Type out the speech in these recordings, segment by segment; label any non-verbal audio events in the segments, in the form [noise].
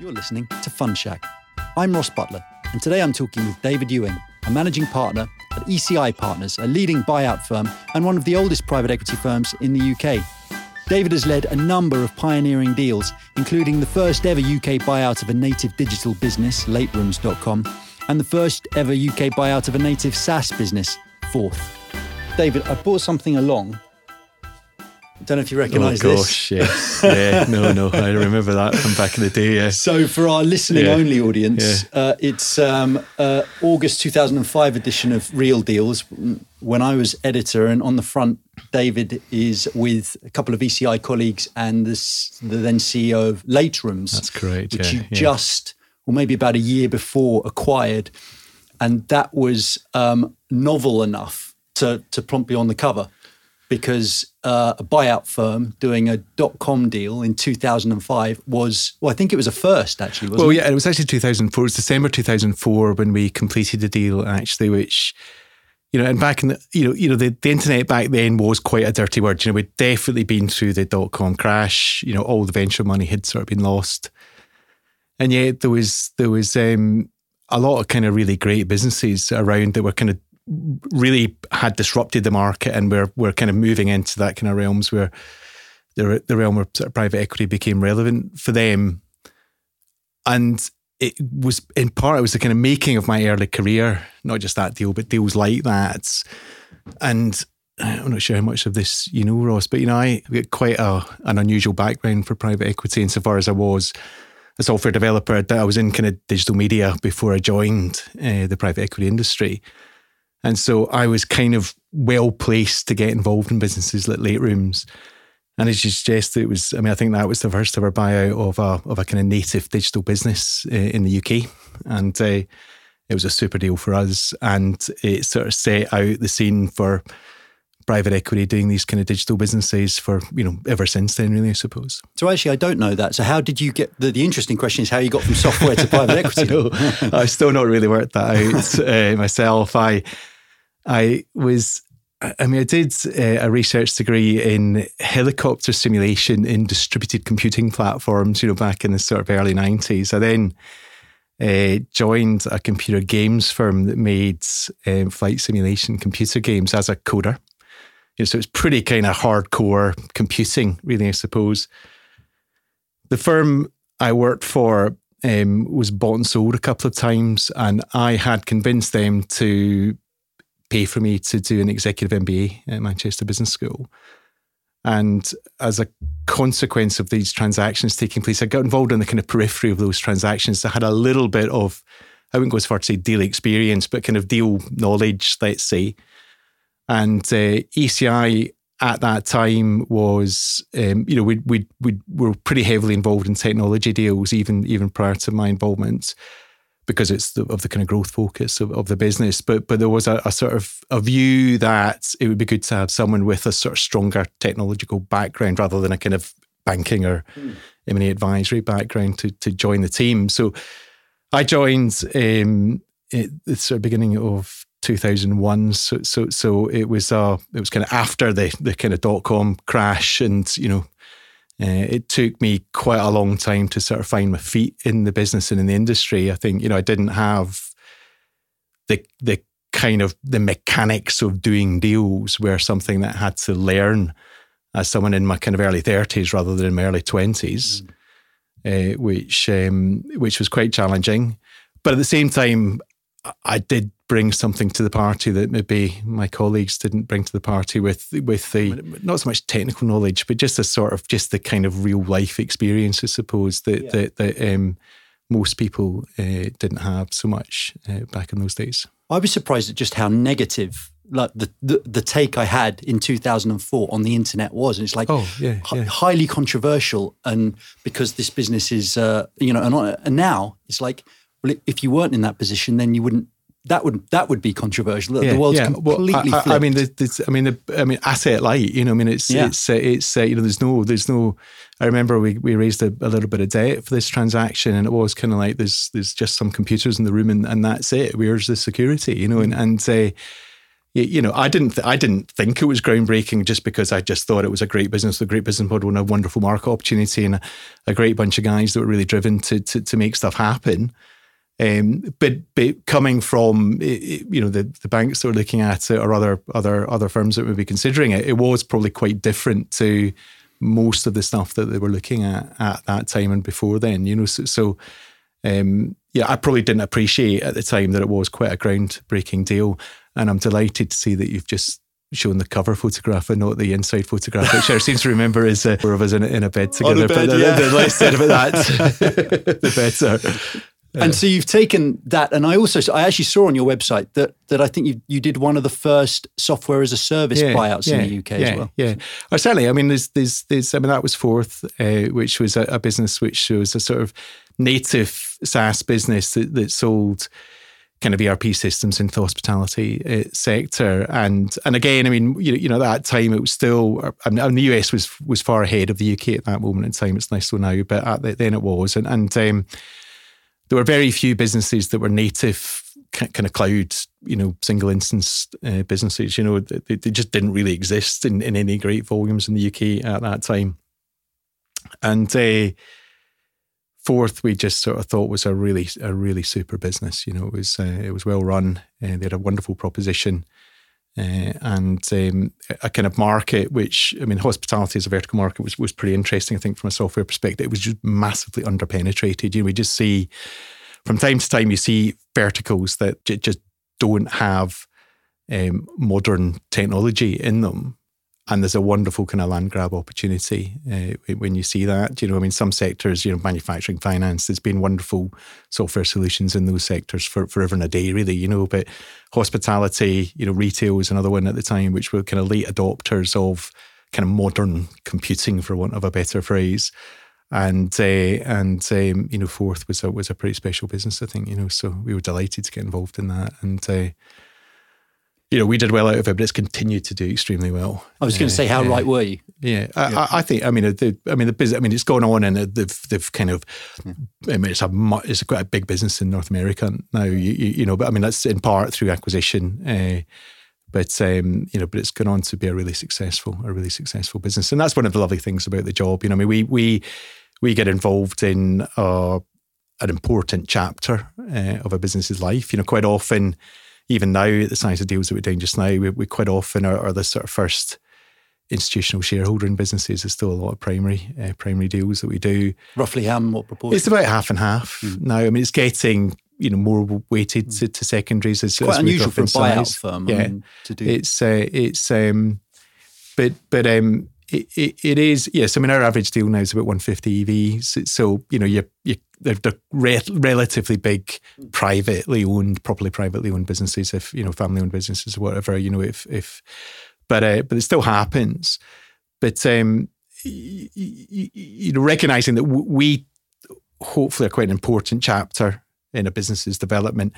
You're listening to Fund Shack. I'm Ross Butler, and today I'm talking with David Ewing, a managing partner at ECI Partners, a leading buyout firm and one of the oldest private equity firms in the UK. David has led a number of pioneering deals, including the first ever UK buyout of a native digital business, laterooms.com, and the first ever UK buyout of a native SaaS business, Fourth. David, I brought something along don't know if you recognise this. oh, gosh, this. yeah, yeah, no, no, I remember that from back in the day. Yeah. So for our listening yeah. only audience, yeah. uh, it's um, uh, August 2005 edition of Real Deals. When I was editor, and on the front, David is with a couple of ECI colleagues and this, the then CEO of Late Rooms. That's correct. Which you just, or maybe about a year before, acquired, and that was um, novel enough to to prompt you on the cover because uh, a buyout firm doing a dot com deal in 2005 was, well, I think it was a first actually, well, it? yeah, it was actually 2004. It was December 2004 when we completed the deal, actually, which, you know, and back in the, you know, you know, the, the internet back then was quite a dirty word. You know, we'd definitely been through the dot com crash. You know, all the venture money had sort of been lost, and yet there was there was um, a lot of kind of really great businesses around that were kind of really had disrupted the market, and we're we're kind of moving into that kind of realms where the the realm where sort of private equity became relevant for them, and it was in part it was the kind of making of my early career, not just that deal, but deals like that, and. I'm not sure how much of this you know, Ross, but you know, I got quite a, an unusual background for private equity insofar as I was a software developer. I was in kind of digital media before I joined uh, the private equity industry. And so I was kind of well placed to get involved in businesses like late rooms. And as you suggest, it was, I mean, I think that was the first ever buyout of a, of a kind of native digital business uh, in the UK. And uh, it was a super deal for us. And it sort of set out the scene for private equity doing these kind of digital businesses for you know ever since then really i suppose. So actually i don't know that. So how did you get the, the interesting question is how you got from software to private [laughs] equity? I i've still not really worked that out [laughs] uh, myself. I i was I mean, I did uh, a research degree in helicopter simulation in distributed computing platforms, you know, back in the sort of early 90s. I then uh, joined a computer games firm that made um, flight simulation computer games as a coder. You know, so it's pretty kind of hardcore computing, really, I suppose. The firm I worked for um, was bought and sold a couple of times, and I had convinced them to pay for me to do an executive MBA at Manchester Business School. And as a consequence of these transactions taking place, I got involved in the kind of periphery of those transactions. I had a little bit of, I wouldn't go as far to say deal experience, but kind of deal knowledge, let's say. And uh, ECI at that time was, um, you know, we we we were pretty heavily involved in technology deals, even even prior to my involvement, because it's the, of the kind of growth focus of, of the business. But but there was a, a, sort of a view that it would be good to have someone with a sort of stronger technological background rather than a kind of banking or mm. M&A advisory background to to join the team. So I joined um, at the sort of beginning of 2001. So, so, so it was, uh, it was kind of after the, the kind of dot com crash. And, you know, uh, it took me quite a long time to sort of find my feet in the business and in the industry. I think, you know, I didn't have the, the kind of the mechanics of doing deals were something that I had to learn as someone in my kind of early 30s rather than in my early 20s, mm. uh, which, um, which was quite challenging. But at the same time, I did bring something to the party that maybe my colleagues didn't bring to the party with with the not so much technical knowledge, but just a sort of just the kind of real life experience, I suppose that yeah. that, that um, most people uh, didn't have so much uh, back in those days. I was surprised at just how negative like the, the, the take I had in 2004 on the internet was. And it's like oh, yeah, yeah. H- highly controversial. And because this business is, uh, you know, and, and now it's like, well, if you weren't in that position, then you wouldn't that would that would be controversial. Yeah, the world's yeah. completely well, I, I, I, mean, the, I mean, the, I mean, asset light. You know, I mean, it's yeah. it's uh, it's uh, you know, there's no there's no. I remember we, we raised a, a little bit of debt for this transaction, and it was kind of like there's there's just some computers in the room, and, and that's it. Where's the security? You know, and and uh, you know, I didn't, th- I didn't think it was groundbreaking just because I just thought it was a great business, a great business model, and a wonderful market opportunity, and a, a great bunch of guys that were really driven to to, to make stuff happen. Um, but but coming from you know the the banks that were looking at it or other other other firms that would be considering it, it was probably quite different to most of the stuff that they were looking at at that time and before then. You know, so, so um, yeah, I probably didn't appreciate at the time that it was quite a groundbreaking deal. And I'm delighted to see that you've just shown the cover photograph and not the inside photograph, which I seem to remember is uh, four of us in, in a bed together. Bed, but yeah. the, the less said about that, [laughs] [laughs] the better. And so you've taken that, and I also I actually saw on your website that that I think you you did one of the first software as a service yeah, buyouts yeah, in the UK yeah, as well. Yeah, or certainly. I mean, there's there's there's. I mean, that was Fourth, uh, which was a, a, business which was a sort of native SaaS business that, that sold kind of ERP systems into the hospitality uh, sector. And and again, I mean, you, you know, that time it was still, I mean, the US was was far ahead of the UK at that moment in time. It's less so now, but at the, then it was. And, and um, there were very few businesses that were native kind of cloud, you know, single instance uh, businesses. You know, they, they, just didn't really exist in, in any great volumes in the UK at that time. And uh, Fourth, we just sort of thought was a really a really super business. You know, it was uh, it was well run. Uh, they had a wonderful proposition. Uh, and um, a kind of market which I mean hospitality as a vertical market was, was pretty interesting I think from a software perspective. It was just massively underpenetrated. You know we just see from time to time you see verticals that j- just don't have um, modern technology in them and there's a wonderful kind of land grab opportunity uh, when you see that. You know, I mean, some sectors, you know, manufacturing, finance, there's been wonderful software solutions in those sectors for forever and a day, really. You know, but hospitality, you know, retail was another one at the time, which were kind of late adopters of kind of modern computing, for want of a better phrase. And uh, and um, you know, Fourth was a was a pretty special business, I think. You know, so we were delighted to get involved in that, and. Uh, you know, we did well out of it, but it's continued to do extremely well. I was going to say, how right were you? Yeah, I, yeah. I, I think. I mean, the, I mean, the business. I mean, it's gone on, and they've they've kind of. Yeah. I mean, it's a it's quite a big business in North America now. You, you, you know, but I mean, that's in part through acquisition. Uh, but um, you know, but it's gone on to be a really successful, a really successful business, and that's one of the lovely things about the job. You know, I mean, we we we get involved in uh, an important chapter uh, of a business's life. You know, quite often even now, the size of deals that we're doing just now, we, we quite often are, are, the sort of first institutional shareholder in businesses. There's still a lot of primary uh, primary deals that we do. Roughly how what proportion? It's about half and half mm. now. I mean, it's getting you know more weighted mm. to, to, secondaries. As, it's quite as unusual for a buyout size. firm. Yeah, I mean, to do. It's uh, it's um, but but um. It, it, it is yes. I mean, our average deal now is about 150 EVs. So you know, you're you they're, they're re- relatively big, privately owned, properly privately owned businesses. If you know, family owned businesses or whatever. You know, if if, but uh, but it still happens. But um, you, you know, recognizing that we hopefully are quite an important chapter in a business's development.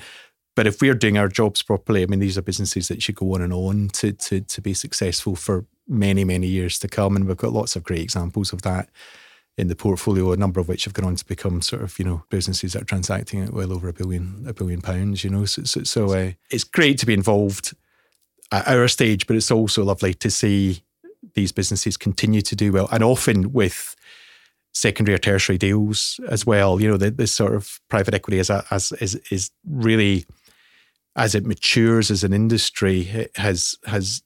But if we're doing our jobs properly, I mean, these are businesses that should go on and on to to to be successful for many many years to come, and we've got lots of great examples of that in the portfolio, a number of which have gone on to become sort of you know businesses that are transacting at well over a billion a billion pounds. You know, so so, so uh, it's great to be involved at our stage, but it's also lovely to see these businesses continue to do well, and often with secondary or tertiary deals as well. You know, the, this sort of private equity a, as is is really as it matures as an industry has has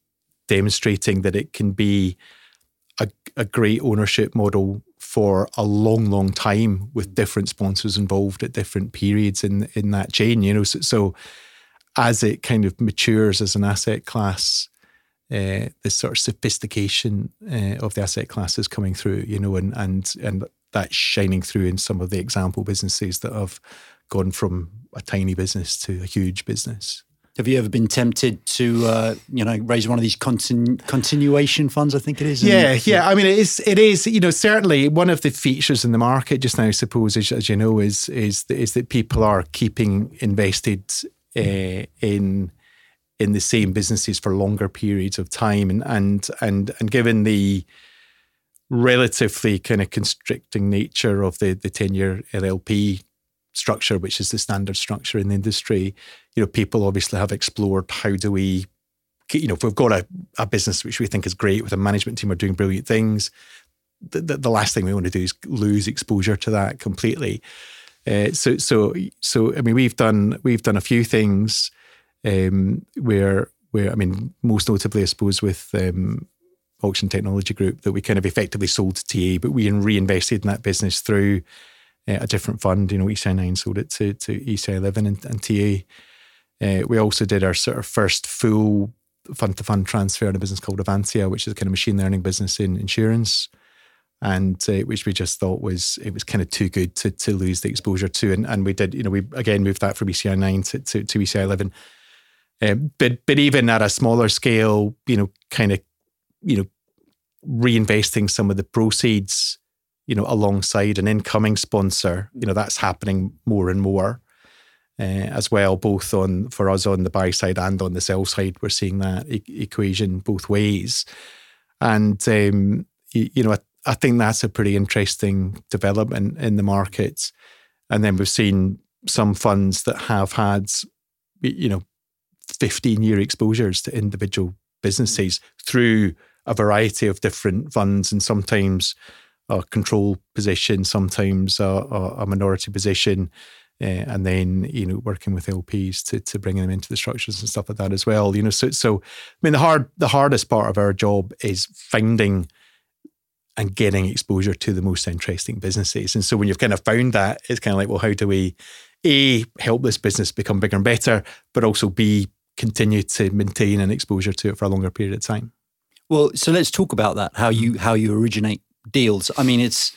demonstrating that it can be a, a great ownership model for a long, long time with different sponsors involved at different periods in in that chain. You know, so, so as it kind of matures as an asset class, uh, this sort of sophistication uh, of the asset class is coming through. You know, and and and that's shining through in some of the example businesses that have gone from a tiny business to a huge business. Have you ever been tempted to, uh, you know, raise one of these continu- continuation funds? I think it is. Yeah, yeah. I mean, it is. It is. You know, certainly one of the features in the market just now, I suppose, as, as you know, is is is that people are keeping invested uh, in in the same businesses for longer periods of time, and and and and given the relatively kind of constricting nature of the the ten year LLP structure, which is the standard structure in the industry, you know, people obviously have explored how do we you know, if we've got a, a business which we think is great with a management team are doing brilliant things, the, the, the last thing we want to do is lose exposure to that completely. Uh, so, so, so, I mean, we've done we've done a few things um, where where I mean, most notably, I suppose, with um, Auction Technology Group, that we kind of effectively sold to TA, but we reinvested in that business through uh, a different fund. You know, ECI Nine sold it to to ECI Eleven and, and TA. Uh, we also did our sort of first full fund to fund transfer in a business called Avantia, which is a kind of machine learning business in insurance and uh, which we just thought was it was kind of too good to to lose the exposure to, and and we did you know we again moved that from ECI nine to to, to ECI eleven, um, but but even at a smaller scale, you know, kind of you know reinvesting some of the proceeds, you know, alongside an incoming sponsor, you know, that's happening more and more. Uh, as well, both on for us on the buy side and on the sell side, we're seeing that e- equation both ways, and um, you, you know, I think that's a pretty interesting development in the markets. And then we've seen some funds that have had, you know, 15 year exposures to individual businesses through a variety of different funds and sometimes a control position, sometimes a, a minority position. Uh, and then you know working with LPs to to bring them into the structures and stuff like that as well. You know, so so I mean the hard the hardest part of our job is finding and getting exposure to the most interesting businesses. And so when you've kind of found that, it's kind of like, well, how do we A, help this business become bigger and better, but also B, continue to maintain an exposure to it for a longer period of time? Well, so let's talk about that, how you how you originate deals. I mean, it's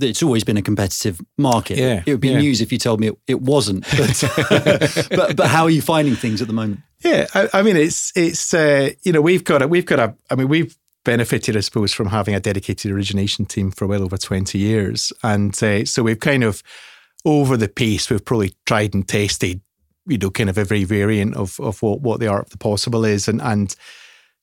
it's always been a competitive market. Yeah, it would be yeah. news if you told me it, it wasn't. But, [laughs] but, but how are you finding things at the moment? Yeah, I, I mean, it's it's uh, you know we've got a we've got a I mean we've benefited, I suppose, from having a dedicated origination team for well over 20 years. And uh, so we've kind of, over the piece, we've probably tried and tested, you know, kind of every variant of, of what, what the art of the possible is. And, and,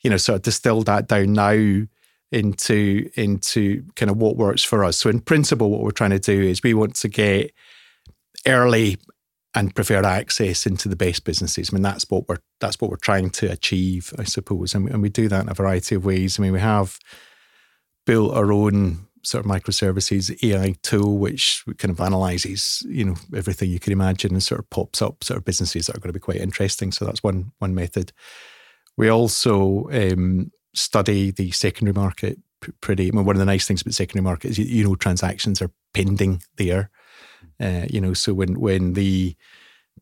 you know, sort of distilled that down now into, into kind of what works for us. So in principle, what we're trying to do is we want to get early and preferred access into the best businesses. I mean, that's what we're that's what we're trying to achieve, I suppose, and we, and we do that in a variety of ways. I mean, we have built our own sort of microservices AI tool, which kind of analyzes, you know, everything you can imagine and sort of pops up sort of businesses that are going to be quite interesting. So that's one one method. We also um, study the secondary market pretty. I mean, one of the nice things about secondary market is you, you know transactions are pending there. Uh, you know, so when when the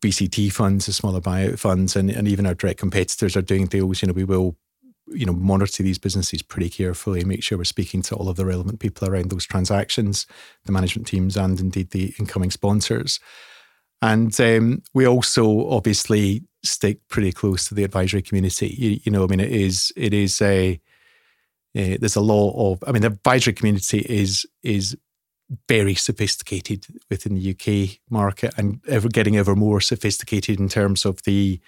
VCT funds, the smaller buyout funds, and, and even our direct competitors are doing deals, you know, we will, you know, monitor these businesses pretty carefully and make sure we're speaking to all of the relevant people around those transactions, the management teams, and indeed the incoming sponsors. And um, we also obviously stick pretty close to the advisory community. You, you know, I mean, it is it is a uh, there's a lot of. I mean, the advisory community is is very sophisticated within the UK market and ever getting ever more sophisticated in terms of the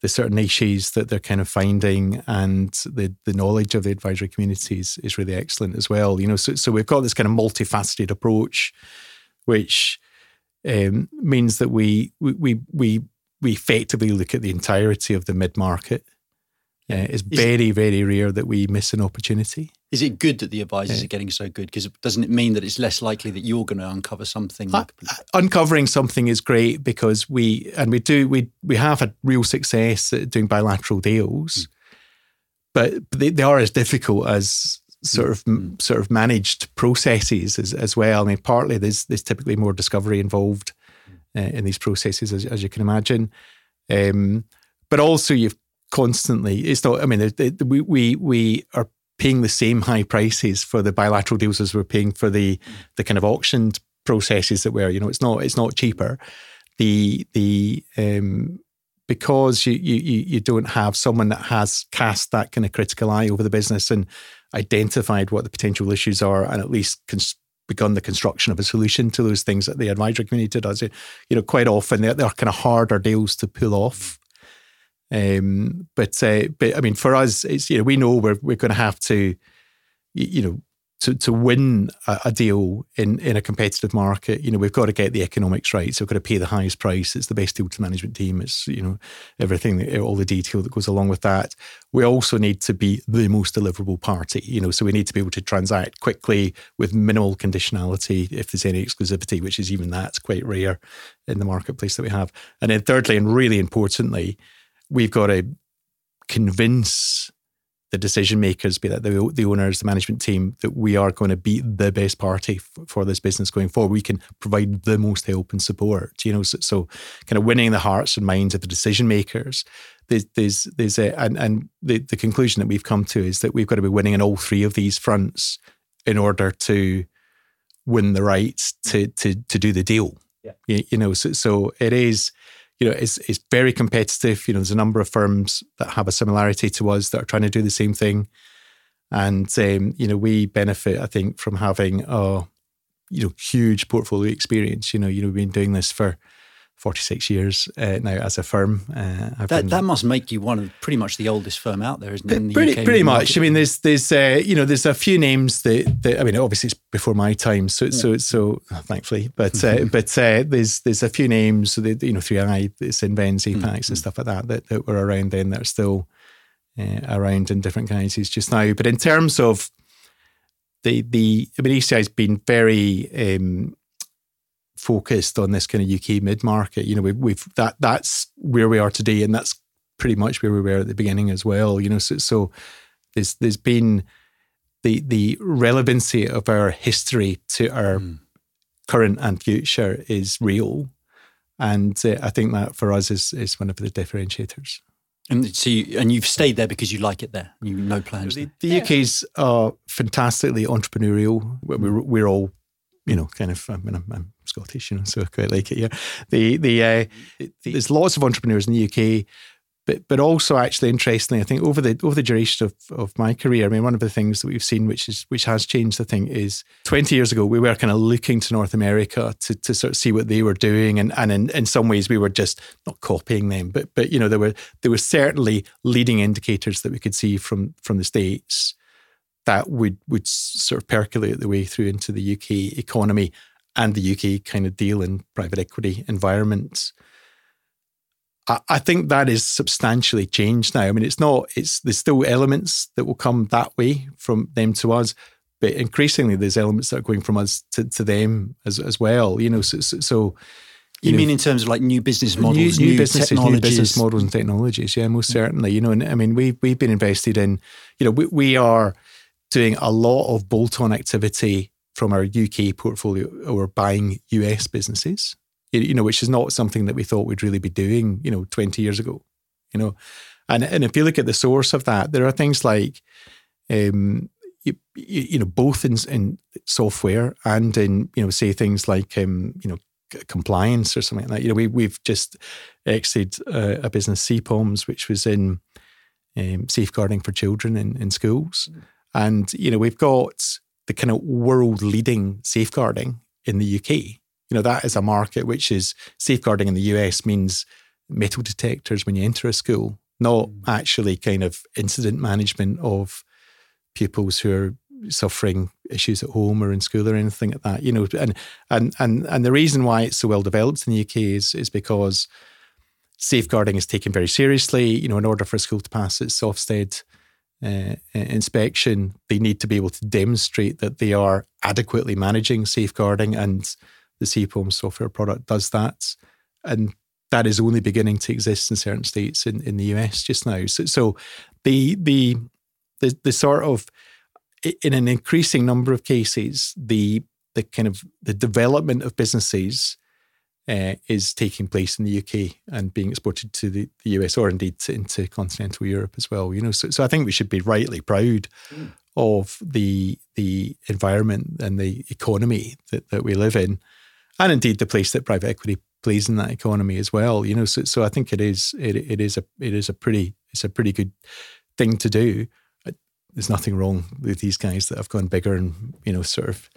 the certain niches that they're kind of finding and the the knowledge of the advisory community is, is really excellent as well. You know, so so we've got this kind of multifaceted approach, which um, means that we we we we effectively look at the entirety of the mid market. Uh, it's very, very rare that we miss an opportunity. Is it good that the advisors yeah. are getting so good? Because doesn't it mean that it's less likely that you're going to uncover something? Uh, uncovering something is great because we and we do we we have had real success at doing bilateral deals, mm. but they, they, are as difficult as sort of mm. sort of managed processes as, as well. I mean, partly there's there's typically more discovery involved uh, in these processes, as, as you can imagine. Um, but also you've constantly. It's not. I mean, it, it, we we we are paying the same high prices for the bilateral deals as we're paying for the the kind of auctioned processes that we're. You know, it's not it's not cheaper. The the um, because you you you don't have someone that has cast that kind of critical eye over the business and identified what the potential issues are and at least cons- begun the construction of a solution to those things that the advisory community does. You know, quite often they're, they're kind of harder deals to pull off um, but uh, but I mean, for us, it's you know we know we're we're going to have to, you know, to, to win a, a, deal in, in a competitive market, you know, we've got to get the economics right. So we've got to pay the highest price. It's the best deal to the management team. It's, you know, everything, all the detail that goes along with that. We also need to be the most deliverable party, you know, so we need to be able to transact quickly with minimal conditionality if there's any exclusivity, which is even that's quite rare in the marketplace that we have. And then thirdly, and really importantly, we've got to convince the decision makers, be that the, the owners, the management team, that we are going to be the best party f- for this business going forward. We can provide the most help and support. You know, so, so kind of winning the hearts and minds of the decision makers. There's, there's, there's a, and, and the, the conclusion that we've come to is that we've got to be winning in all three of these fronts in order to win the rights to to to do the deal. Yeah. You, you know, so, so it is you know, it's, it's very competitive. You know, there's a number of firms that have a similarity to us that are trying to do the same thing. And, um, you know, we benefit, I think, from having a, you know, huge portfolio experience. You know, you know, we've been doing this for 46 years uh, now as a firm. Uh, that, been, that must make you one of pretty much the oldest firm out there, isn't it? pretty, pretty much. I mean, there's there's uh, you know there's a few names that, that I mean, obviously it's before my time, so yeah. so so thankfully, but uh, [laughs] but uh, there's there's a few names, so that you know, 3i, Cinven, Apax, mm-hmm. and stuff like that, that that were around then that are still uh, around in different guises just now. But in terms of the the I mean, ECI has been very um, focused on this kind of UK mid market. You know, we've, we've that that's where we are today, and that's pretty much where we were at the beginning as well. You know, so, so there's there's been the the relevancy of our history to our mm. current and future is real, and uh, I think that for us is is one of the differentiators. And so, you, and you've stayed there because you like it there. You no plans. The, the yeah. UK's uh, fantastically entrepreneurial. We're, we're all you know, kind of, I mean, I'm, I'm Scottish, you know, so I quite like it. Yeah, the the, uh, there's lots of entrepreneurs in the UK, but but also actually interestingly, I think over the over the duration of, of my career, I mean, one of the things that we've seen, which is which has changed, I think, is 20 years ago we were kind of looking to North America to to sort of see what they were doing, and and in, in some ways we were just not copying them, but but you know there were there were certainly leading indicators that we could see from from the states that would would sort of percolate the way through into the UK economy and the UK kind of deal in private equity environments. I, I think that is substantially changed now. I mean, it's not. It's there's still elements that will come that way from them to us, but increasingly there's elements that are going from us to, to them as as well. You know, so, so, so you, you know, mean in terms of like new business models, new, new, new businesses, new business models and technologies? Yeah, most certainly. You know, and I mean, we we've been invested in. You know, we we are doing a lot of bolt on activity from our UK portfolio or buying US businesses, you know, which is not something that we thought we'd really be doing, you know, 20 years ago, you know. And, and if you look at the source of that, there are things like, um, you, you know, both in, in software and in, you know, say things like, um, you know, compliance or something like that. You know, we, we've just exited uh, a business, CPOMS, which was in um, safeguarding for children in, in schools. Mm-hmm and, you know, we've got the kind of world leading safeguarding in the UK. You know, that is a market which is safeguarding in the US means metal detectors when you enter a school, not mm. actually kind of incident management of pupils who are suffering issues at home or in school or anything like that. You know, and and and and the reason why it's so well developed in the UK is is because safeguarding is taken very seriously. You know, in order for a school to pass its Ofsted uh, inspection, they need to be able to demonstrate that they are adequately managing safeguarding, and the CPOM software product does that. And that is only beginning to exist in certain states in, in the US just now. So, so the, the the the sort of in an increasing number of cases, the the kind of the development of businesses uh, is taking place in the UK and being exported to the, the US or indeed to, into continental Europe as well. You know, so, so I think we should be rightly proud mm. of the the environment and the economy that, that we live in, and indeed the place that private equity plays in that economy as well. You know, so so I think it is it, it is a it is a pretty it's a pretty good thing to do. there's nothing wrong with these guys that have gone bigger and you know sort of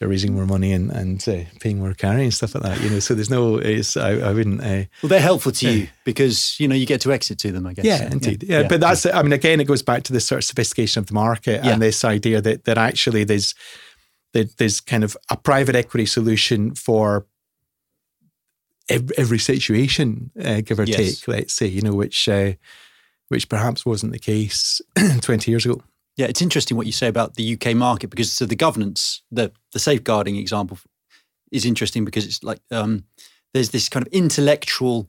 they're raising more money and and uh, paying more carry and stuff like that. You know, so there's no. It's I, I wouldn't. Uh, well, they're helpful to you because you know you get to exit to them. I guess. Yeah, indeed. Yeah, yeah. but that's. I mean, again, it goes back to this sort of sophistication of the market and this idea that that actually there's that there's kind of a private equity solution for every, every situation, uh, give or yes. take. Let's say, you know, which uh, which perhaps wasn't the case [clears throat] 20 years ago. Yeah, it's interesting what you say about the UK market because so the governance, the the safeguarding example is interesting because it's like um, there's this kind of intellectual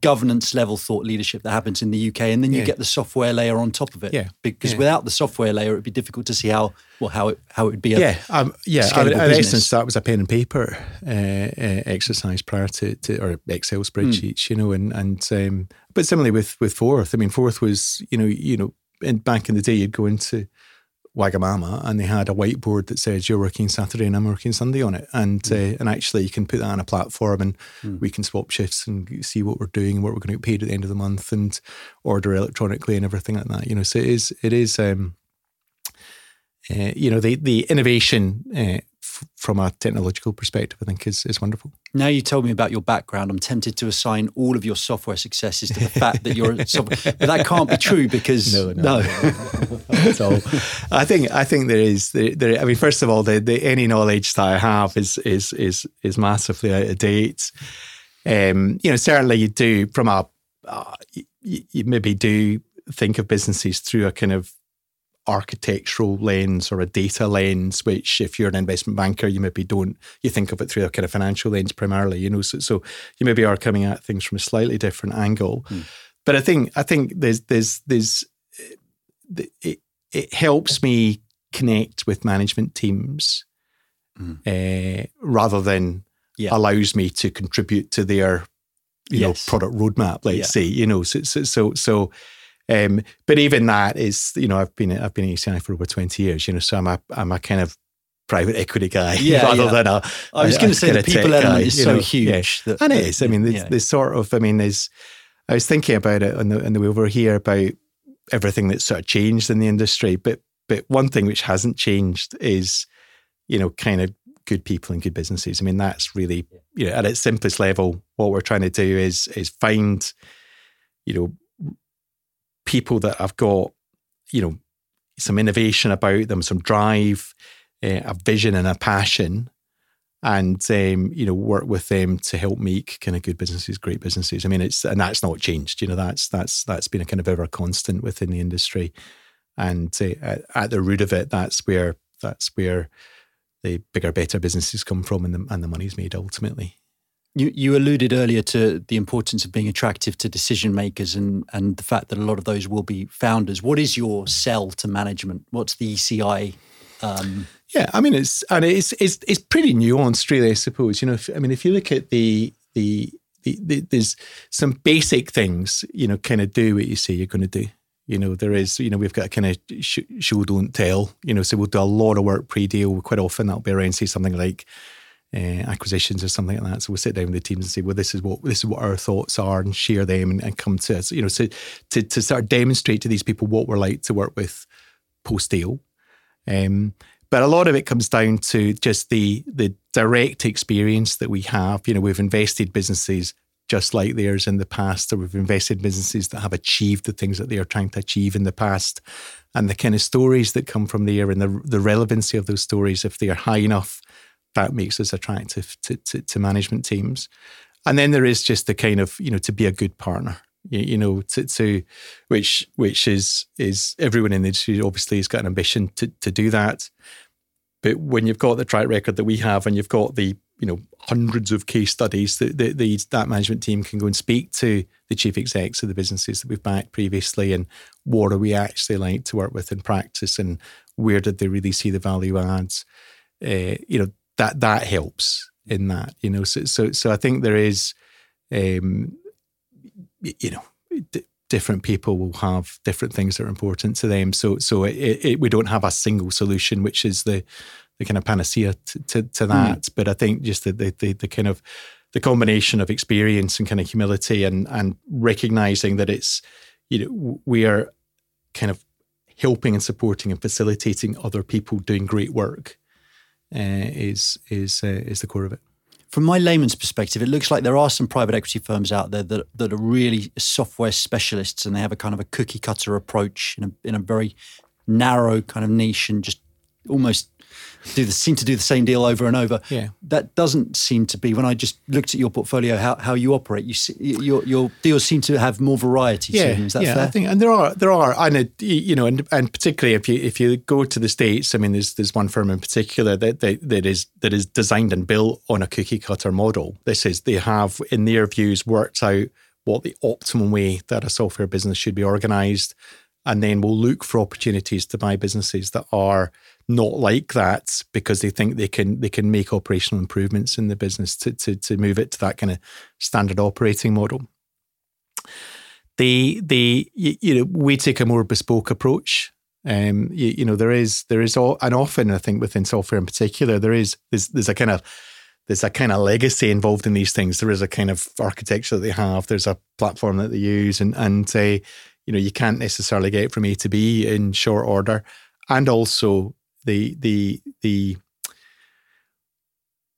governance level thought leadership that happens in the UK, and then you yeah. get the software layer on top of it. Yeah, because yeah. without the software layer, it'd be difficult to see how well how it how it would be. Yeah, um, yeah. I mean, in essence, that was a pen and paper uh, uh, exercise prior to, to or Excel spreadsheets, mm. you know, and and um, but similarly with with Fourth, I mean, Fourth was you know you know in, back in the day, you'd go into Wagamama and they had a whiteboard that says you're working Saturday and I'm working Sunday on it, and mm. uh, and actually you can put that on a platform and mm. we can swap shifts and see what we're doing and what we're going to get paid at the end of the month and order electronically and everything like that. You know, so it is it is um, uh, you know the the innovation uh, from a technological perspective, I think is is wonderful. Now you told me about your background, I'm tempted to assign all of your software successes to the fact that you're [laughs] software, but that can't be true because no, no. no. [laughs] so I think I think there is there, there I mean, first of all, the, the any knowledge that I have is is is is massively out of date. Um, you know, certainly you do from a uh, you, you maybe do think of businesses through a kind of architectural lens or a data lens, which if you're an investment banker, you maybe don't, you think of it through a kind of financial lens primarily, you know, so, so you maybe are coming at things from a slightly different angle. Mm. But I think, I think there's, there's, there's, it, it helps me connect with management teams mm. uh, rather than yeah. allows me to contribute to their, you yes. know, product roadmap, let's yeah. say, you know, so, so, so, so um, but even that is, you know, I've been I've been at ECI for over twenty years, you know, so I'm a I'm a kind of private equity guy [laughs] yeah, rather yeah. than a. I was going to say the people element guy, is so know, huge, yeah. that, and it is. I mean, there's, sort of. I mean, there's. I was thinking about it on the on the way over here about everything that's sort of changed in the industry, but but one thing which hasn't changed is, you know, kind of good people and good businesses. I mean, that's really, you know, at its simplest level, what we're trying to do is is find, you know, people that have got, you know, some innovation about them, some drive, uh, a vision and a passion, and um, you know, work with them to help make kind of good businesses, great businesses. I mean, it's and that's not changed. You know, that's that's that's been a kind of ever constant within the industry, and uh, at, at the root of it, that's where that's where the bigger, better businesses come from, and the and the money's made ultimately. You, you alluded earlier to the importance of being attractive to decision makers and, and the fact that a lot of those will be founders. What is your sell to management? What's the ECI? Um, yeah, I mean it's and it's it's it's pretty nuanced, really. I suppose you know. If, I mean, if you look at the the, the, the there's some basic things you know, kind of do what you say you're going to do. You know, there is, you know, we've got a kind of show, don't tell, you know, so we'll do a lot of work pre deal. Quite often that'll be around, say, something like, uh, acquisitions or something like that. So we'll sit down with the teams and say, well, this is what this is what our thoughts are, and share them, and, and come to us. You know, so to to start demonstrate to these people what we're like to work with post deal. Um, but a lot of it comes down to just the the direct experience that we have. You know, we've invested businesses just like theirs in the past, or we've invested businesses that have achieved the things that they are trying to achieve in the past, and the kind of stories that come from there, and the the relevancy of those stories, if they are high enough that makes us attractive to, to, to, management teams. And then there is just the kind of, you know, to be a good partner, you, know, to, to which which is is everyone in the industry obviously has got an ambition to, to do that. But when you've got the track record that we have and you've got the, you know, hundreds of case studies that the, the, that management team can go and speak to the chief execs of the businesses that we've backed previously and what are we actually like to work with in practice and where did they really see the value adds? Uh, you know, that that helps in that you know so so so I think there is um you know d- different people will have different things that are important to them so so it, it, we don't have a single solution which is the the kind of panacea to, to, to hmm. that mm. but I think just the, the, the the kind of the combination of experience and kind of humility and and recognizing that it's you know we are kind of helping and supporting and facilitating other people doing great work is is uh, is the core of it. From my layman's perspective, it looks like there are some private equity firms out there that that are really software specialists, and they have a kind of a cookie cutter approach in a in a very narrow kind of niche, and just almost do the seem to do the same deal over and over. Yeah. That doesn't seem to be when I just looked at your portfolio how, how you operate. You see, your your deals seem to have more variety. Yeah, them. Is that yeah. fair? I think, and there are there are, and you know, and, and particularly if you if you go to the states, I mean, there's there's one firm in particular that that, that is that is designed and built on a cookie cutter model. This is they have, in their views, worked out what the optimum way that a software business should be organised, and then we'll look for opportunities to buy businesses that are not like that because they think they can they can make operational improvements in the business to to, to move it to that kind of standard operating model. The the you know we take a more bespoke approach. Um, you, you know there is there is all, and often I think within software in particular there is there's there's a kind of there's a kind of legacy involved in these things. There is a kind of architecture that they have. There's a platform that they use, and and uh, you know you can't necessarily get from A to B in short order. And also the the the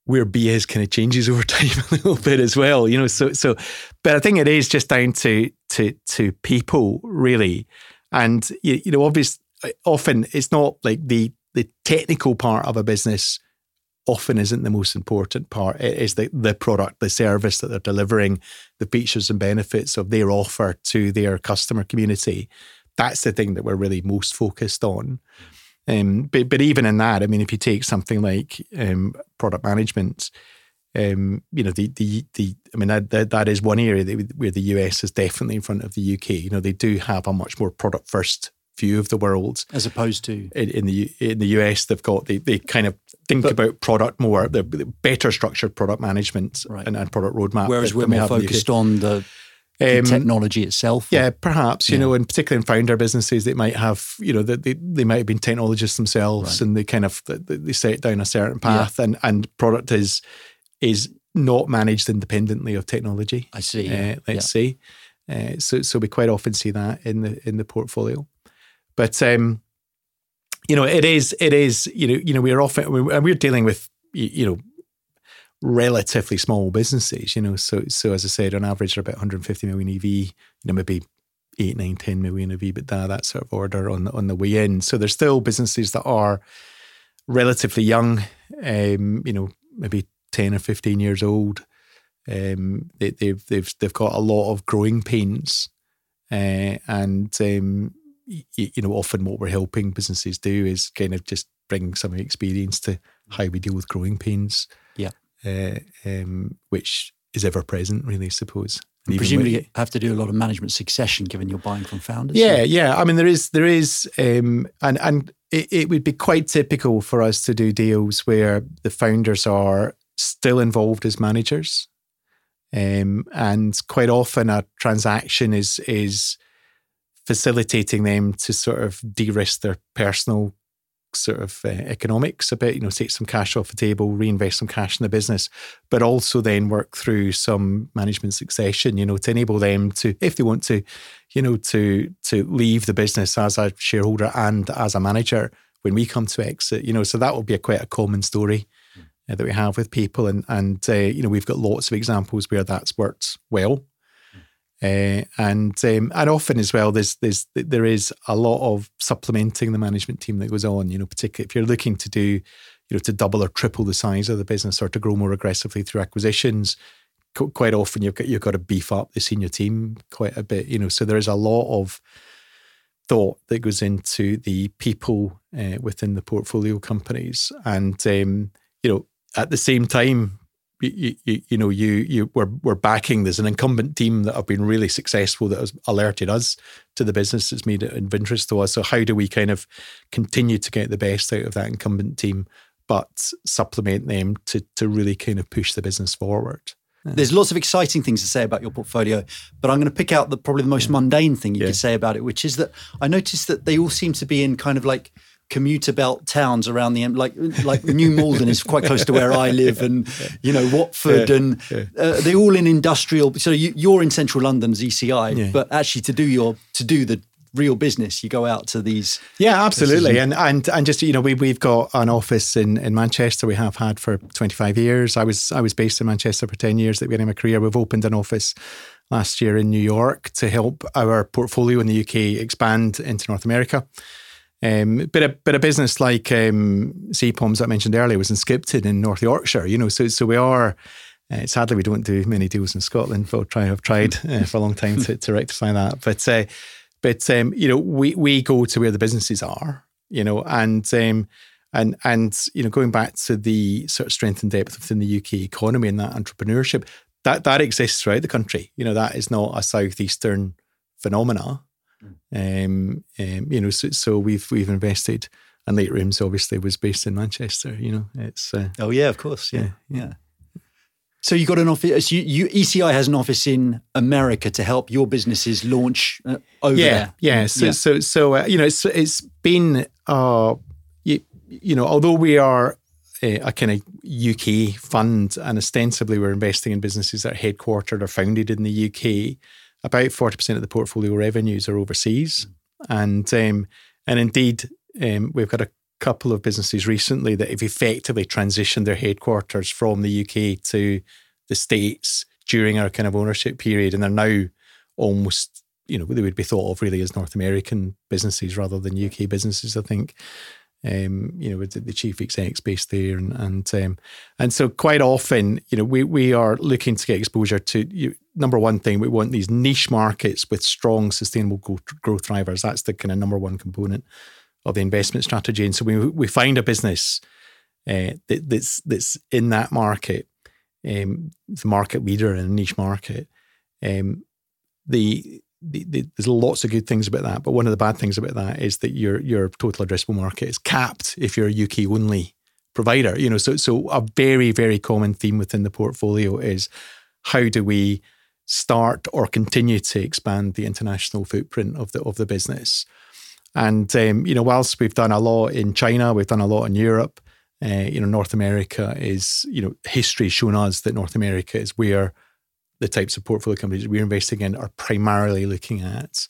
where BS kind of changes [laughs] over time a little bit as well, you know. So so, but I think it is just down to to to people really, and you, you know, obviously, eh, often it's not like the the technical part of a business often isn't the most important part. It is the, the product, the service that they're delivering, the features and benefits of their offer to their customer community. That's the thing that we're really most focused on. Um, but but even in that, I mean, if you take something like um, product management, um, you know, the the the I mean that that, that is one area that, where the US is definitely in front of the UK. You know, they do have a much more product first view of the world as opposed to in, in, the in the US. They've got they they kind of think but, about product more, the better structured product management right. and, and, product roadmap. Whereas we're more focused on the um, technology itself? Yeah, perhaps, you yeah. know, and particularly in founder businesses, they might have, you know, they, they might have been technologists themselves right. and they kind of, they set down a certain path yeah. and, and product is, is not managed independently of technology. I see. Uh, let's yeah. say. Uh, so, so we quite often see that in the, in the portfolio. But, um, you know, it is, it is, you know, you know, we're often, we're, we're dealing with, you know, relatively small businesses, you know. So, so as I said, on average, they're about 150 million EV, you know, maybe eight, nine, 10 million of EBITDA, that sort of order on the, on the way in. So there's still businesses that are relatively young, um, you know, maybe 10 or 15 years old. Um, they, they've they've they've got a lot of growing pains, uh, and um, you, you know, often what we're helping businesses do is kind of just bring some experience to how we deal with growing pains. Uh, um, which is ever present, really, I suppose. And presumably, you have to do a lot of management succession, given you're buying from founders. Yeah, so. yeah. I mean, there is, there is, um, and and it, it would be quite typical for us to do deals where the founders are still involved as managers, um, and quite often a transaction is is facilitating them to sort of de-risk their personal sort of uh, economics a bit, you know, take some cash off the table, reinvest some cash in the business, but also then work through some management succession, you know, to enable them to, if they want to, you know, to to leave the business as a shareholder and as a manager when we come to exit, you know, so that will be a quite a common story uh, that we have with people, and and uh, you know, we've got lots of examples where that's worked well. Uh, and um, and often as well, there's there's there is a lot of supplementing the management team that goes on. You know, particularly if you're looking to do, you know, to double or triple the size of the business or to grow more aggressively through acquisitions. Quite often, you've got you've got to beef up the senior team quite a bit. You know, so there is a lot of thought that goes into the people uh, within the portfolio companies, and um, you know, at the same time, you, you, you, know you you we're, we're backing there's an incumbent team that have been really successful that has alerted us to the business that's made it of interest to us. So how do we kind of continue to get the best out of that incumbent team but supplement them to to really kind of push the business forward? There's lots of exciting things to say about your portfolio, but I'm going to pick out the probably the most mundane thing you yeah. could say about it, which is that I noticed that they all seem to be in kind of like commuter belt towns around the like like New Malden is quite close to where I live, and you know Watford, yeah, and yeah. Uh, they're all in industrial. So you, are in central London's ECI, yeah. but actually to do your to do the real business. You go out to these. Yeah, absolutely. And and and just you know, we we've got an office in, in Manchester. We have had for twenty five years. I was I was based in Manchester for ten years at the beginning of my career. We've opened an office last year in New York to help our portfolio in the UK expand into North America. Um, but a but a business like um, CPOMS that I mentioned earlier was in Skipton in North Yorkshire. You know, so so we are. Uh, sadly, we don't do many deals in Scotland. But try have tried uh, for a long time to, to rectify that. But uh, but um, you know, we we go to where the businesses are. You know, and um, and and you know, going back to the sort of strength and depth within the UK economy and that entrepreneurship, that that exists throughout the country. You know, that is not a southeastern phenomena. Um, um, you know, so, so we've we've invested, and Late Rooms obviously was based in Manchester. You know, it's uh, oh yeah, of course, yeah, yeah. yeah. So you got an office. You, you, ECI has an office in America to help your businesses launch uh, over yeah, there. Yeah, so yeah. so so uh, you know, it's it's been uh, you, you know, although we are a, a kind of UK fund and ostensibly we're investing in businesses that are headquartered or founded in the UK, about forty percent of the portfolio revenues are overseas, mm. and um, and indeed um, we've got a couple of businesses recently that have effectively transitioned their headquarters from the UK to the States during our kind of ownership period. And they're now almost, you know, they would be thought of really as North American businesses rather than UK businesses, I think. Um, you know, the chief execs based there, and and um, and so quite often, you know, we we are looking to get exposure to you, number one thing. We want these niche markets with strong sustainable growth, growth drivers. That's the kind of number one component of the investment strategy. And so we we find a business uh, that, that's that's in that market, um, the market leader in a niche market. Um, the, the, the, there's lots of good things about that, but one of the bad things about that is that your your total addressable market is capped if you're a UK only provider. You know, so so a very very common theme within the portfolio is how do we start or continue to expand the international footprint of the of the business. And um, you know, whilst we've done a lot in China, we've done a lot in Europe. Uh, you know, North America is you know history has shown us that North America is where the types of portfolio companies we're investing in are primarily looking at.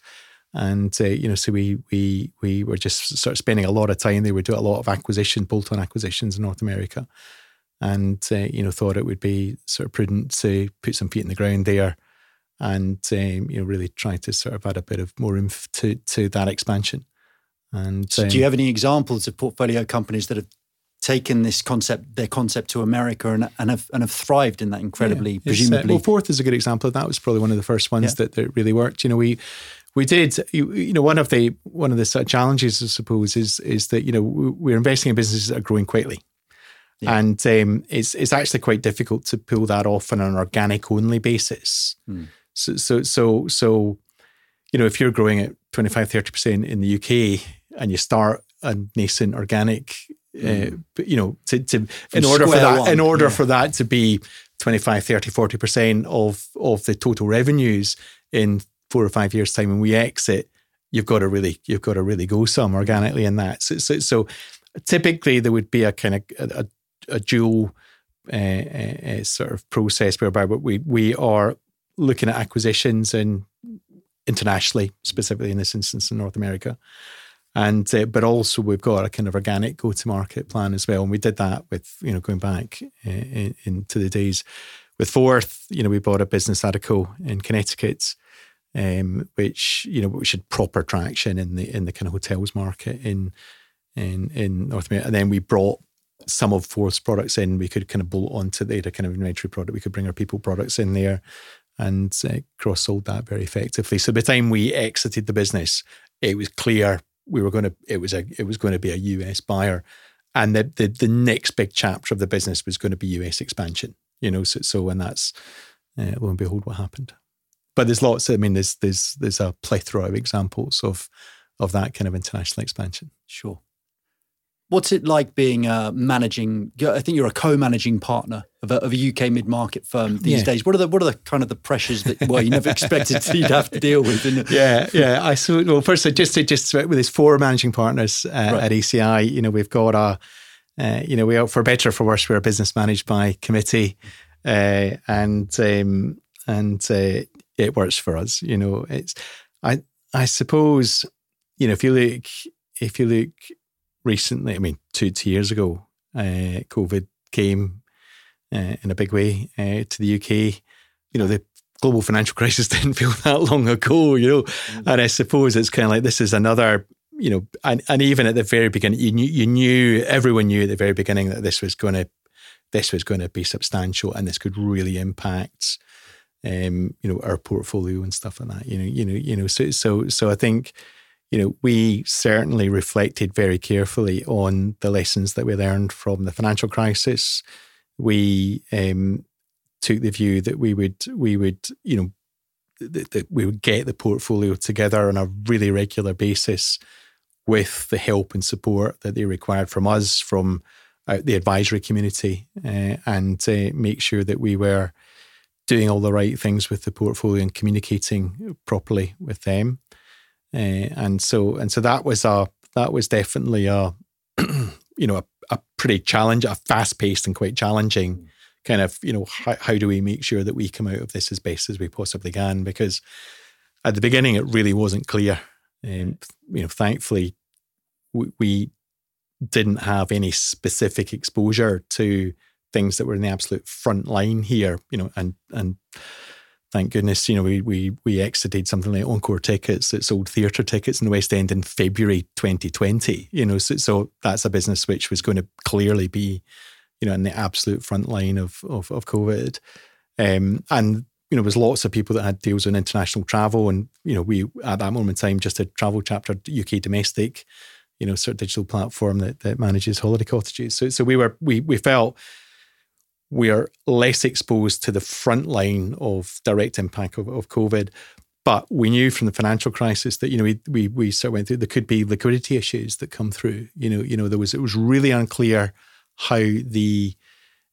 And uh, you know, so we we we were just sort of spending a lot of time there. We do a lot of acquisition, bolt-on acquisitions in North America, and uh, you know, thought it would be sort of prudent to put some feet in the ground there and um, you know really try to sort of add a bit of more oomph to to that expansion. And so um, do you have any examples of portfolio companies that have taken this concept, their concept to America, and, and have and have thrived in that incredibly yeah, uh, presumably? Uh, well, Fourth is a good example of that. It Was probably one of the first ones yeah. that, that really worked. You know, we we did you, you, know one of the one of the sort of challenges i suppose is is that you know we're investing in businesses that are growing quickly yeah. and um, it's it's actually quite difficult to pull that off on an organic only basis mm. So, so, so, so, you know, if you're growing at 25, 30% in the UK and you start a nascent organic, mm. uh, you know, to, to in order for that, one. in order yeah. for that to be 25, 30, 40% of, of the total revenues in four or five years time when we exit, you've got to really, you've got to really go some organically in that. So, so, so typically there would be a kind of a, a, a dual uh, uh, uh sort of process whereby we, we are looking at acquisitions and internationally, specifically in this instance in North America. And uh, but also we've got a kind of organic go-to-market plan as well, and we did that with you know going back uh, in, into the days with Fourth. You know, we bought a business Adaco in Connecticut, um, which you know which had proper traction in the in the kind of hotels market in in in North America, and then we brought some of Fourth's products in. We could kind of bolt onto the kind of inventory product. We could bring our people products in there and uh, cross sold that very effectively. So by the time we exited the business, it was clear we were going to it was a it was going to be a US buyer, and the the, the next big chapter of the business was going to be US expansion. You know, so so and that's uh, lo and behold what happened. But there's lots. I mean, there's there's there's a plethora of examples of of that kind of international expansion. Sure. What's it like being a managing? I think you're a co-managing partner of a, of a UK mid-market firm these yeah. days. What are the what are the kind of the pressures that well you never expected [laughs] you'd have to deal with? yeah, yeah. I so well first I just to, just with his four managing partners uh, right. at ECI, you know we've got a uh, you know we are for better for worse we're a business managed by committee, uh, and um, and uh, it works for us. You know it's I I suppose you know if you look if you look recently, I mean, two two years ago, uh, COVID came uh, in a big way uh, to the UK. You know, the global financial [laughs] crisis didn't feel that long ago. You know, mm. and I suppose it's kind of like this is another. You know, and, and even at the very beginning, you knew, you knew everyone knew at the very beginning that this was going to this was going to be substantial and this could really impact um, you know, our portfolio and stuff like that. You know, you know, you know. So, so, so I think, you know, we certainly reflected very carefully on the lessons that we learned from the financial crisis. We um, took the view that we would, we would, you know, that, that we would get the portfolio together on a really regular basis with the help and support that they required from us, from uh, the advisory community, uh, and uh, make sure that we were doing all the right things with the portfolio and communicating properly with them. Uh, and so and so that was a that was definitely a [clears throat] you know a, a pretty challenge, a fast paced and quite challenging kind of you know how, how do we make sure that we come out of this as best as we possibly can? Because at the beginning it really wasn't clear. Um, you know, thankfully we, we didn't have any specific exposure to things that were in the absolute front line here, you know, and and thank goodness, you know, we we we exited something like Encore Tickets that sold theatre tickets in the West End in February 2020. You know, so, so that's a business which was going to clearly be, you know, in the absolute front line of of, of COVID. Um, and you know, there was lots of people that had deals on international travel, and you know, we at that moment in time just had travel chapter UK domestic, you know, sort of digital platform that that manages holiday cottages. So so we were we we felt we are less exposed to the front line of direct impact of, of COVID. But we knew from the financial crisis that you know we we we sort of went through there could be liquidity issues that come through. You know, you know there was it was really unclear how the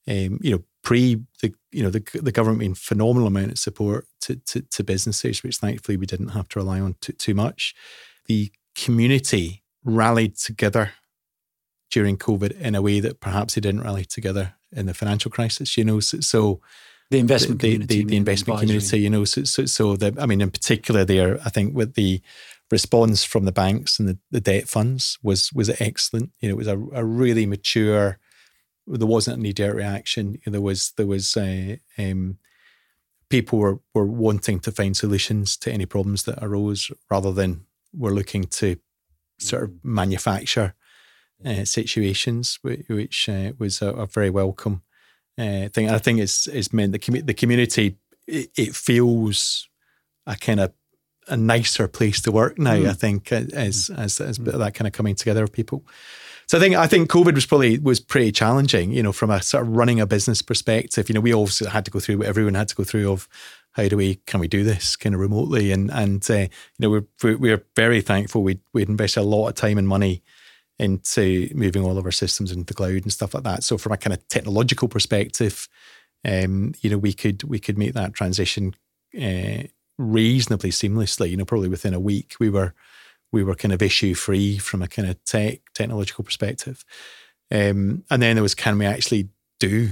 um, you know pre the you know the the government made phenomenal amount of support to, to, to businesses, which thankfully we didn't have to rely on too, too much. The community rallied together during COVID in a way that perhaps they didn't rally together in the financial crisis. You know, so, so the investment the, community, the, the investment advisory. community. You know, so so, so the, I mean, in particular, there, I think with the response from the banks and the, the debt funds was was excellent. You know, it was a, a really mature. There wasn't any jerk reaction. There was there was uh, um, people were were wanting to find solutions to any problems that arose rather than were looking to sort of manufacture uh, situations, which uh, was a, a, very welcome uh, thing. I think it's it's meant the com- the community it, it, feels a kind of a nicer place to work now. Mm. I think as as as mm. that kind of coming together of people. So I think I think COVID was probably was pretty challenging, you know, from a sort of running a business perspective. You know, we also had to go through what everyone had to go through of how do we can we do this kind of remotely and and uh, you know we're we're very thankful we we'd invested a lot of time and money into moving all of our systems into the cloud and stuff like that. So from a kind of technological perspective, um, you know, we could we could make that transition uh, reasonably seamlessly. You know, probably within a week, we were we were kind of issue free from a kind of tech technological perspective. Um, and then there was can we actually do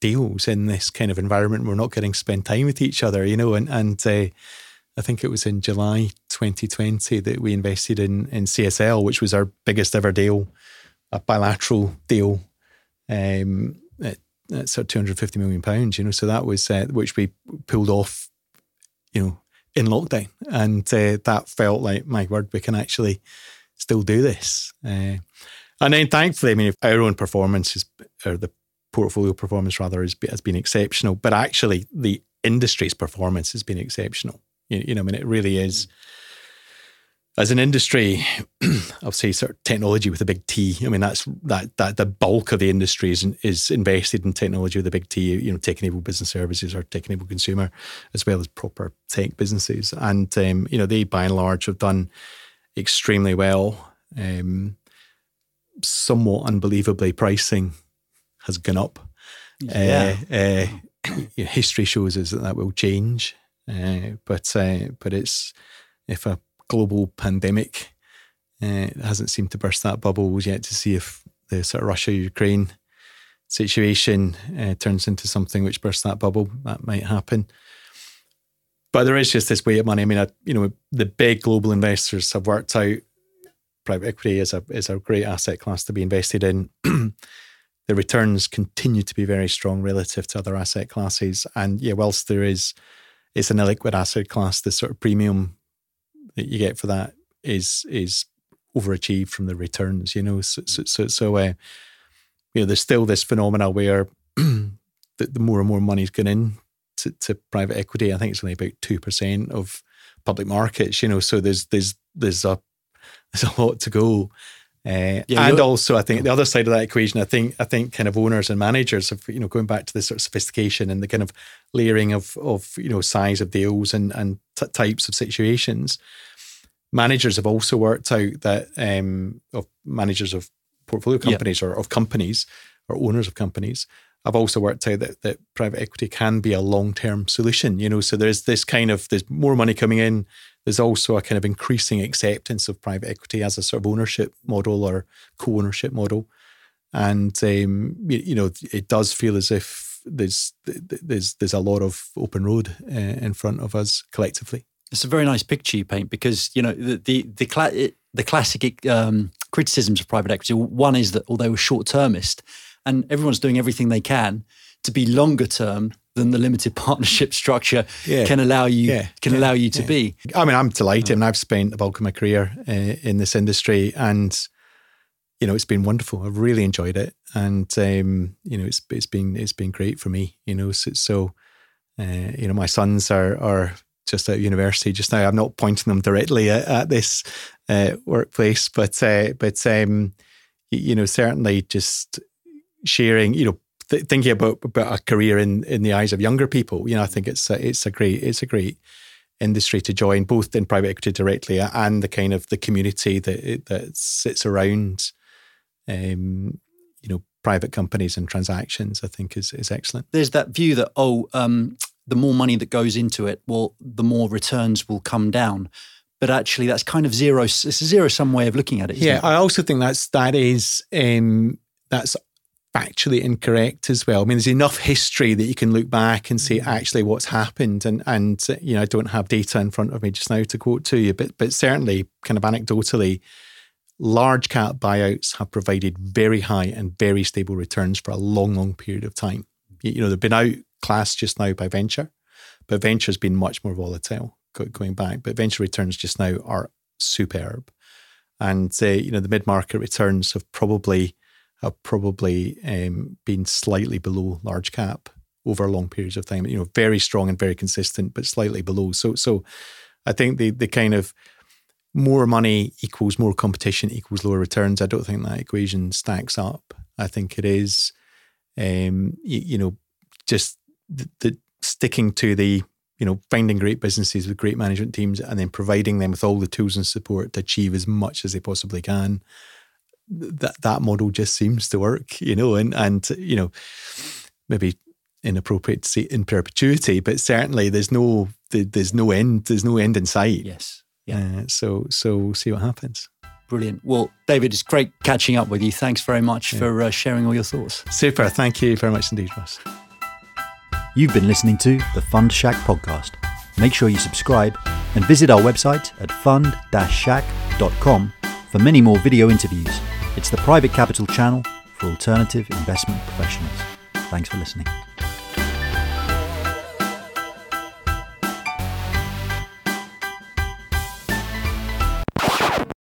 deals in this kind of environment? We're not getting spend time with each other, you know, and and uh, I think it was in July 2020 that we invested in in CSL, which was our biggest ever deal, a bilateral deal. Um, sort of 250 million pounds, you know, so that was uh, which we pulled off, you know, in lockdown, and uh, that felt like my word, we can actually still do this. Uh, and then thankfully, I mean, our own performance is, or the portfolio performance rather, has, has been exceptional, but actually the industry's performance has been exceptional. You, you know, I mean, it really is. As an industry, [clears throat] I'll say sort of technology with a big T. I mean, that's that that the bulk of the industry is is invested in technology with a big T. You know, tech-enabled business services or tech-enabled consumer, as well as proper tech businesses. And um, you know, they by and large have done extremely well. Um, somewhat unbelievably, pricing has gone up. Yeah. Uh, uh, [coughs] history shows us that that will change. Uh, but uh, but it's if a global pandemic uh, hasn't seemed to burst that bubble, yet to see if the sort of Russia Ukraine situation uh, turns into something which bursts that bubble. That might happen. but there is just this way of money. I mean, I, you know, the big global investors have worked out private equity is a is a great asset class to be invested in. [clears throat] the returns continue to be very strong relative to other asset classes, and yeah, whilst there is it's an illiquid asset class, the sort of premium that you get for that is is overachieved from the returns. You know, so so so, so uh, you know, there's still this phenomena where [clears throat] the, the more and more money's going in to, to private equity. I think it's only about two percent of public markets. You know, so there's there's there's a there's a lot to go. Uh, yeah, and also, I think the other side of that equation, I think, I think, kind of owners and managers of you know going back to the sort of sophistication and the kind of layering of of you know size of deals and and t- types of situations. Managers have also worked out that um, of managers of portfolio companies yeah. or of companies or owners of companies I've also worked out that, that private equity can be a long term solution. You know, so there's this kind of there's more money coming in. There's also a kind of increasing acceptance of private equity as a sort of ownership model or co-ownership model, and um, you, you, know it does feel as if there's there's there's a lot of open road uh, in front of us collectively. It's a very nice picture you paint because you know the the the, cla- the classic um, criticisms of private equity. One is that although short termist and everyone's doing everything they can to be longer term than the limited [laughs] partnership structure yeah. can allow you yeah. can yeah. allow you to be. I mean, I'm delighted, and I've spent the bulk of my career uh, in this industry, and you know, it's been wonderful. I've really enjoyed it, and um, you know, it's it's been it's been great for me. You know, so, so uh, you know, my sons are are just at university just now. I'm not pointing them directly at, at this uh, workplace, but uh, but um, you know, certainly just sharing, you know, th- thinking about about a career in in the eyes of younger people. You know, I think it's a, it's a great it's a great industry to join, both in private equity directly and the kind of the community that that sits around, um, you know, private companies and transactions. I think is is excellent. There's that view that oh, um, the more money that goes into it, well, the more returns will come down. But actually, that's kind of zero. It's a zero sum way of looking at it. Yeah, it? I also think that's that is um, that's factually incorrect as well. I mean, there's enough history that you can look back and see mm. actually what's happened. And and you know, I don't have data in front of me just now to quote to you, but but certainly, kind of anecdotally, large cap buyouts have provided very high and very stable returns for a long, long period of time. You know, they've been outclassed just now by venture, but venture has been much more volatile going back. But venture returns just now are superb, and uh, you know, the mid market returns have probably have probably um, been slightly below large cap over long periods of time. You know, very strong and very consistent, but slightly below. So, so I think the the kind of more money equals more competition equals lower returns. I don't think that equation stacks up. I think it is, um, you, you know, just the, the sticking to the you know, finding great businesses with great management teams and then providing them with all the tools and support to achieve as much as they possibly can that that model just seems to work, you know, and and you know, maybe inappropriate to say in perpetuity, but certainly there's no there's no end there's no end in sight. Yes. Yeah. Uh, so so we'll see what happens. Brilliant. Well, David, it's great catching up with you. Thanks very much yeah. for uh, sharing all your thoughts. Super. Thank you very much indeed, Ross. You've been listening to the Fund Shack podcast. Make sure you subscribe and visit our website at fund-shack.com for many more video interviews. It's the private capital channel for alternative investment professionals. Thanks for listening.